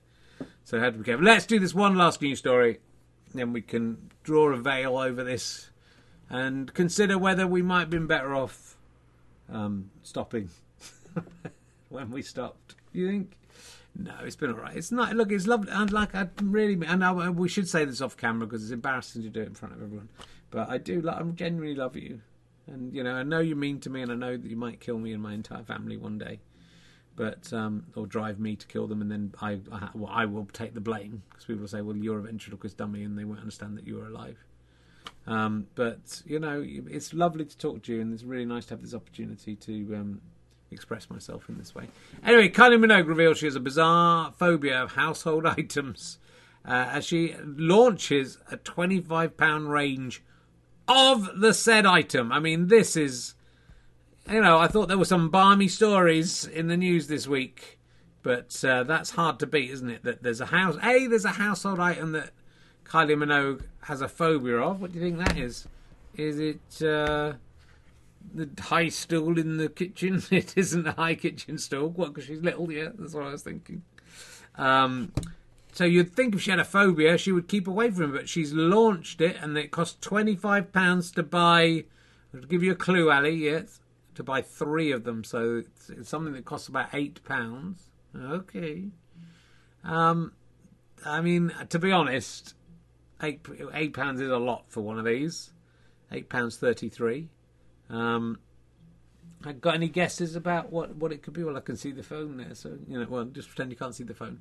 So have to be careful. Let's do this one last news story, then we can draw a veil over this and consider whether we might have been better off um, stopping when we stopped. You think? No, it's been all right. It's not. Look, it's lovely. And like, I really, and I, we should say this off camera because it's embarrassing to do it in front of everyone. But I do. I genuinely love you, and you know, I know you're mean to me, and I know that you might kill me and my entire family one day but um, or drive me to kill them, and then I I, well, I will take the blame because people will say, "Well, you're a ventriloquist dummy," and they won't understand that you are alive. Um, but you know, it's lovely to talk to you, and it's really nice to have this opportunity to um, express myself in this way. Anyway, Kylie Minogue reveals she has a bizarre phobia of household items uh, as she launches a twenty-five pound range of the said item. I mean, this is you know, I thought there were some balmy stories in the news this week, but uh, that's hard to beat, isn't it? That there's a house, a there's a household item that Kylie Minogue has a phobia of. What do you think that is? Is it uh, the high stool in the kitchen? It isn't a high kitchen stool. What? Because she's little. Yeah, that's what I was thinking. Um, so you'd think if she had a phobia, she would keep away from it, but she's launched it, and it cost twenty five pounds to buy. I'll give you a clue, Ally. Yes, to buy three of them. So it's, it's something that costs about eight pounds. Okay. Um, I mean, to be honest, eight eight pounds is a lot for one of these. Eight pounds thirty three. Um, I got any guesses about what, what it could be? Well, I can see the phone there, so you know. Well, just pretend you can't see the phone.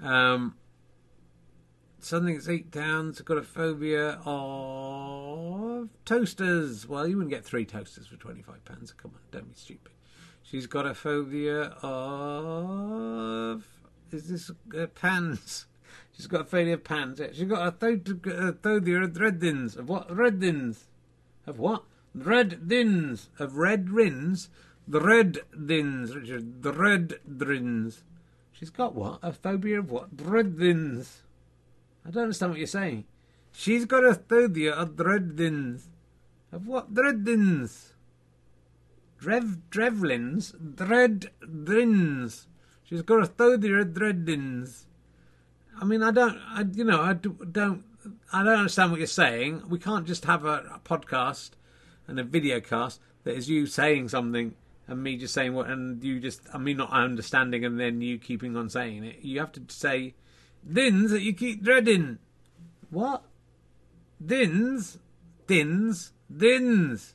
Um, something that's eight pounds. I've got a phobia of toasters. Well, you wouldn't get three toasters for twenty-five pounds. Come on, don't be stupid. She's got a phobia of is this uh, pans? She's got a phobia of pans. Yeah, She's got a phobia of red dins. Of what? Red dins. Of what? Red dins. Of red rins. The red dins, Richard. The red dins. She's got what? A phobia of what? Red. I don't understand what you're saying. She's got a phobia of dreadins. Of what dreadins? Drev drevlins? Dreadins. She's got a phobia of dreadins. I mean, I don't, I, you know, I don't, I don't understand what you're saying. We can't just have a, a podcast and a video cast that is you saying something and me just saying what, and you just, I mean, not understanding and then you keeping on saying it. You have to say Dins that you keep dreading. What? Dins? Dins? Dins?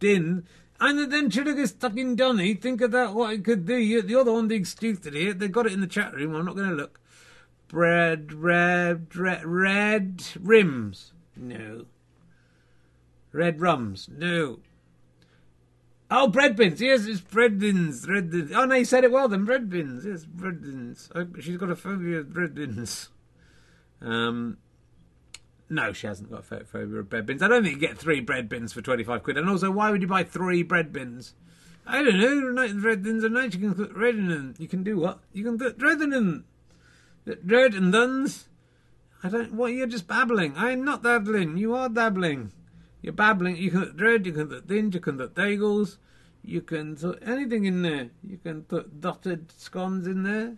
Din? And then stuck in Johnny. Think about what it could do. You're the one being stupid here. They got it in the chat room. I'm not going to look. Bread, red, red, red rims. No. Red rums. No. Oh, bread bins. Yes, it's bread bins. Bread bins. Oh, no, you said it well then. Bread bins. Yes, bread bins. Oh, she's got a phobia of bread bins. Um, no, she hasn't got a phobia of bread bins. I don't think you get three bread bins for 25 quid. And also, why would you buy three bread bins I don't know. Red thins are night. You can put red in them. You can do what? You can put red in them. Red and duns. I don't. What? You're just babbling. I'm not babbling. You are babbling. You're babbling. You can put red. You can put thins. You can put dagels. You can put anything in there. You can put dotted scones in there.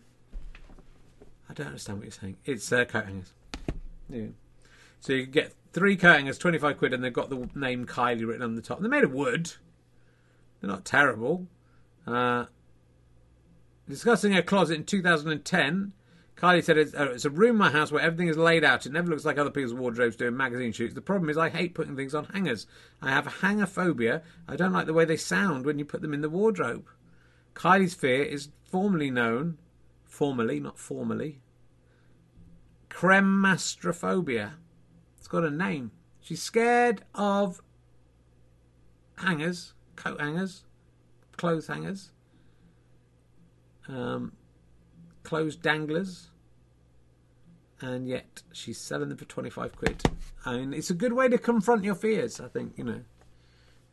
I don't understand what you're saying. It's uh, coat hangers. Yeah. So you get three coat hangers, 25 quid, and they've got the name Kylie written on the top. They're made of wood. They're not terrible. Uh, discussing a closet in 2010, Kylie said it's, uh, it's, a room in my house where everything is laid out. It never looks like other people's wardrobes doing magazine shoots. The problem is I hate putting things on hangers. I have hanger phobia. I don't like the way they sound when you put them in the wardrobe. Kylie's fear is formally known, formally, not formally, cremastrophobia. It's got a name. She's scared of hangers, coat hangers, clothes hangers, um, clothes danglers, and yet she's selling them for 25 quid. I mean, it's a good way to confront your fears, I think, you know,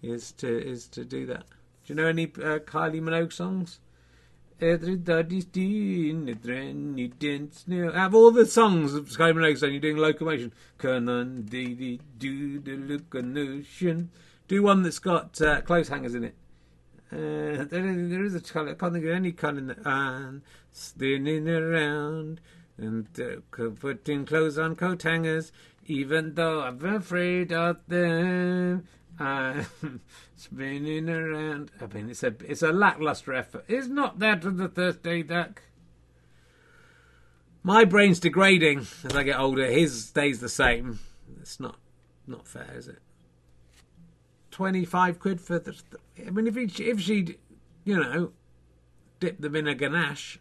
is to is to do that. Do you know any uh, Kylie Minogue songs? Have all the songs of Kylie Minogue saying you're doing locomotion. Come on, do locomotion. Do one that's got uh, clothes hangers in it. There is a colour. I can't think any colour in the and spinning around and uh, putting clothes on coat hangers, even though I'm afraid of them. I'm spinning around. I mean, it's a it's a lackluster effort. Is not that of the Thursday Duck? My brain's degrading as I get older. His stays the same. It's not not fair, is it? 25 quid for the. I mean, if, he, if she'd, you know, dipped them in a ganache,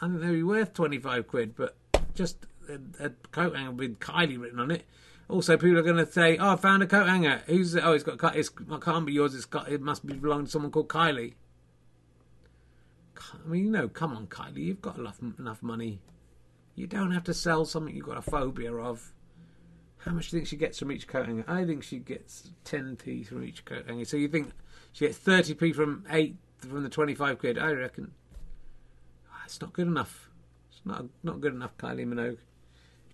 I know, it'd be worth 25 quid, but just a, a coat hanger with Kylie written on it. Also, people are going to say, "Oh, I found a coat hanger. Who's? it? Oh, it's got. It's, it can't be yours. It's got. It must be belong to someone called Kylie." I mean, you know, come on, Kylie. You've got enough enough money. You don't have to sell something you've got a phobia of. How much do you think she gets from each coat hanger? I think she gets 10p from each coat hanger. So you think she gets 30p from 8 from the 25 quid? I reckon. Oh, it's not good enough. It's not not good enough, Kylie Minogue.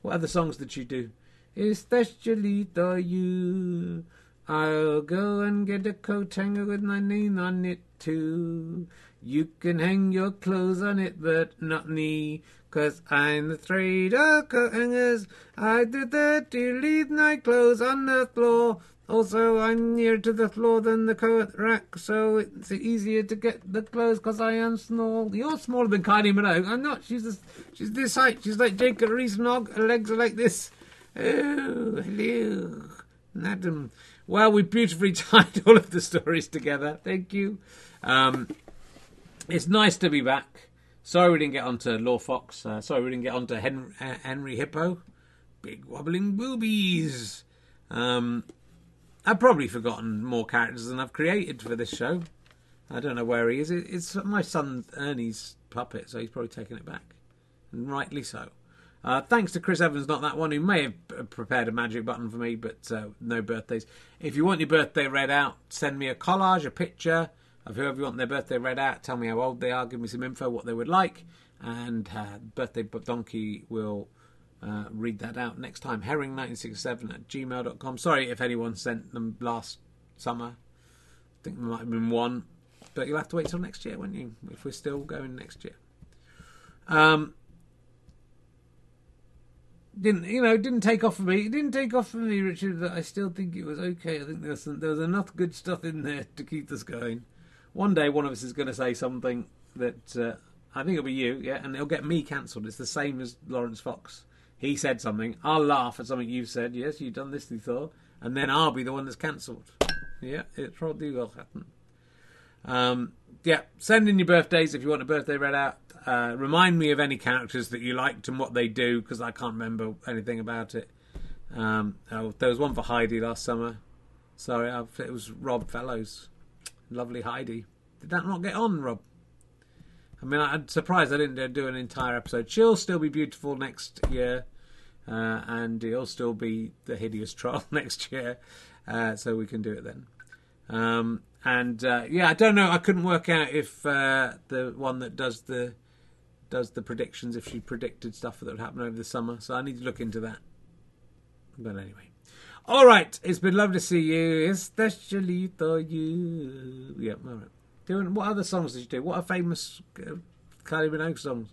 What other songs did she do? Especially the you. I'll go and get a coat hanger with my name on it too. You can hang your clothes on it, but not me. Cause I'm afraid of coat hangers. I did that to leave my clothes on the floor. Also, I'm nearer to the floor than the coat rack, so it's easier to get the clothes because I am small. You're smaller than Kylie Minogue. I'm not. She's this, she's this height. She's like Jacob Rees-Mogg. Her legs are like this. Oh, hello, madam. Well, we beautifully tied all of the stories together. Thank you. Um, it's nice to be back. Sorry we didn't get onto Law Fox. Uh, sorry we didn't get onto Henry, uh, Henry Hippo. Big wobbling boobies. Um, I've probably forgotten more characters than I've created for this show. I don't know where he is. It's my son Ernie's puppet, so he's probably taking it back, and rightly so. Uh, thanks to Chris Evans, not that one, who may have prepared a magic button for me, but uh, no birthdays. If you want your birthday read out, send me a collage, a picture, of whoever you want their birthday read out. Tell me how old they are, give me some info, what they would like, and uh, Birthday Donkey will uh, read that out next time. Herring1967 at gmail.com. Sorry if anyone sent them last summer. I think there might have been one, but you'll have to wait till next year, won't you? If we're still going next year. Um, didn't you know? Didn't take off for me. It didn't take off for me, Richard. But I still think it was okay. I think there was, some, there was enough good stuff in there to keep us going one day one of us is going to say something that uh, I think it'll be you, yeah, and it'll get me cancelled. It's the same as Laurence Fox. He said something, I'll laugh at something you've said. Yes, you've done this before, and then I'll be the one that's cancelled. Yeah, it probably will happen. Um, yeah, send in your birthdays if you want a birthday read out. Uh, remind me of any characters that you liked and what they do because I can't remember anything about it. Um, oh, there was one for Heidi last summer. Sorry, I've, it was Rob Fellows. Lovely Heidi. Did that not get on, Rob? I mean, I'm surprised I didn't do an entire episode. She'll still be beautiful next year, uh, and he'll still be the hideous troll next year, uh, so we can do it then. Um, And uh, yeah, I don't know. I couldn't work out if uh, the one that does the does the predictions if she predicted stuff that would happen over the summer. So I need to look into that. But anyway, all right. It's been lovely to see you, especially for you. Yeah, all right. Doing what other songs did you do? What are famous uh, Kylie Minogue songs?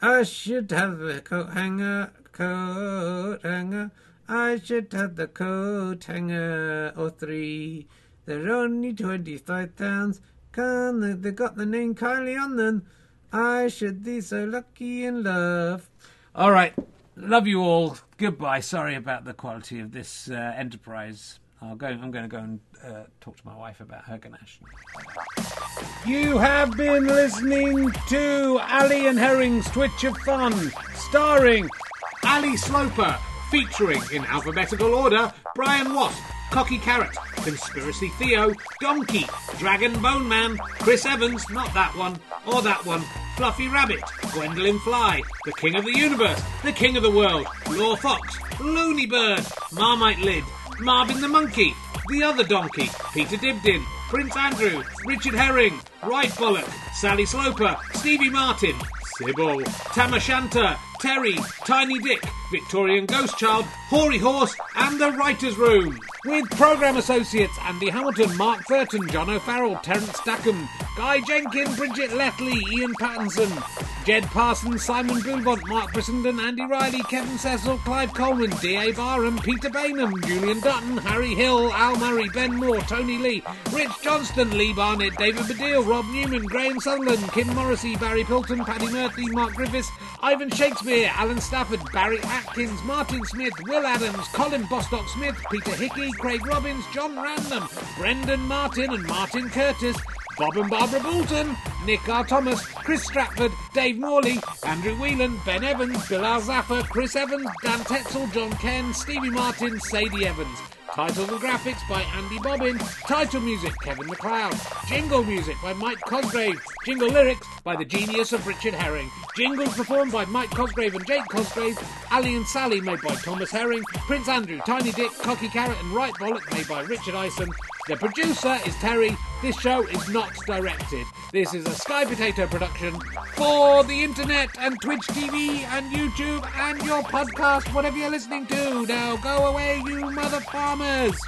I should have a coat hanger, coat hanger. I should have the coat hanger or three. They're only twenty-five pounds. Can they got the name Kylie on them? I should be so lucky in love. All right, love you all. Goodbye. Sorry about the quality of this uh, enterprise. I'll go. I'm going to go and uh, talk to my wife about her ganache. You have been listening to Ally and Herring's Twitch of Fun, starring Ally Sloper, featuring in alphabetical order Brian Wasp, Cocky Carrot, Conspiracy Theo, Donkey, Dragon Bone Man, Chris Evans, not that one, or that one, Fluffy Rabbit, Gwendolyn Fly, the King of the Universe, the King of the World, Law Fox, Looney Bird, Marmite Lid, Marvin the Monkey, the Other Donkey, Peter Dibdin, Prince Andrew, Richard Herring, Right Bollock, Sally Sloper, Stevie Martin, Sybil, Tamashanta, Terry, Tiny Dick, Victorian Ghost Child, Hoary Horse, and The Writer's Room. With programme associates Andy Hamilton, Mark Thurton, John O'Farrell, Terence Stackham, Guy Jenkin, Bridget Lethley, Ian Pattison, Jed Parsons, Simon Bullivant, Mark Brissenden, Andy Riley, Kevin Cecil, Clive Coleman, D.A. Barham, Peter Baynham, Julian Dutton, Harry Hill, Al Murray, Ben Moore, Tony Lee, Rich Johnston, Lee Barnett, David Baddiel, Rob Newman, Graham Sutherland, Kim Morrissey, Barry Pilton, Paddy Murphy, Mark Griffiths, Ivan Shakespeare, Alan Stafford, Barry Atkins, Martin Smith, Will Adams, Colin Bostock Smith, Peter Hickey, Craig Robbins, John Random, Brendan Martin and Martin Curtis, Bob and Barbara Boulton, Nick R. Thomas, Chris Stratford, Dave Morley, Andrew Whelan, Ben Evans, Bill Alzaffer, Chris Evans, Dan Tetzel, John Ken, Stevie Martin, Sadie Evans. Titles and graphics by Andy Bobbin. Title music Kevin MacLeod. Jingle music by Mike Cosgrave. Jingle lyrics by the genius of Richard Herring. Jingles performed by Mike Cosgrave and Jake Cosgrave. Ally and Sally made by Thomas Herring. Prince Andrew, Tiny Dick, Cocky Carrot and Right Bollock made by Richard Ison. The producer is Terry. This show is not directed. This is a Sky Potato production for the internet and Twitch TV and YouTube and your podcast, whatever you're listening to. Now go away, you mother farmers.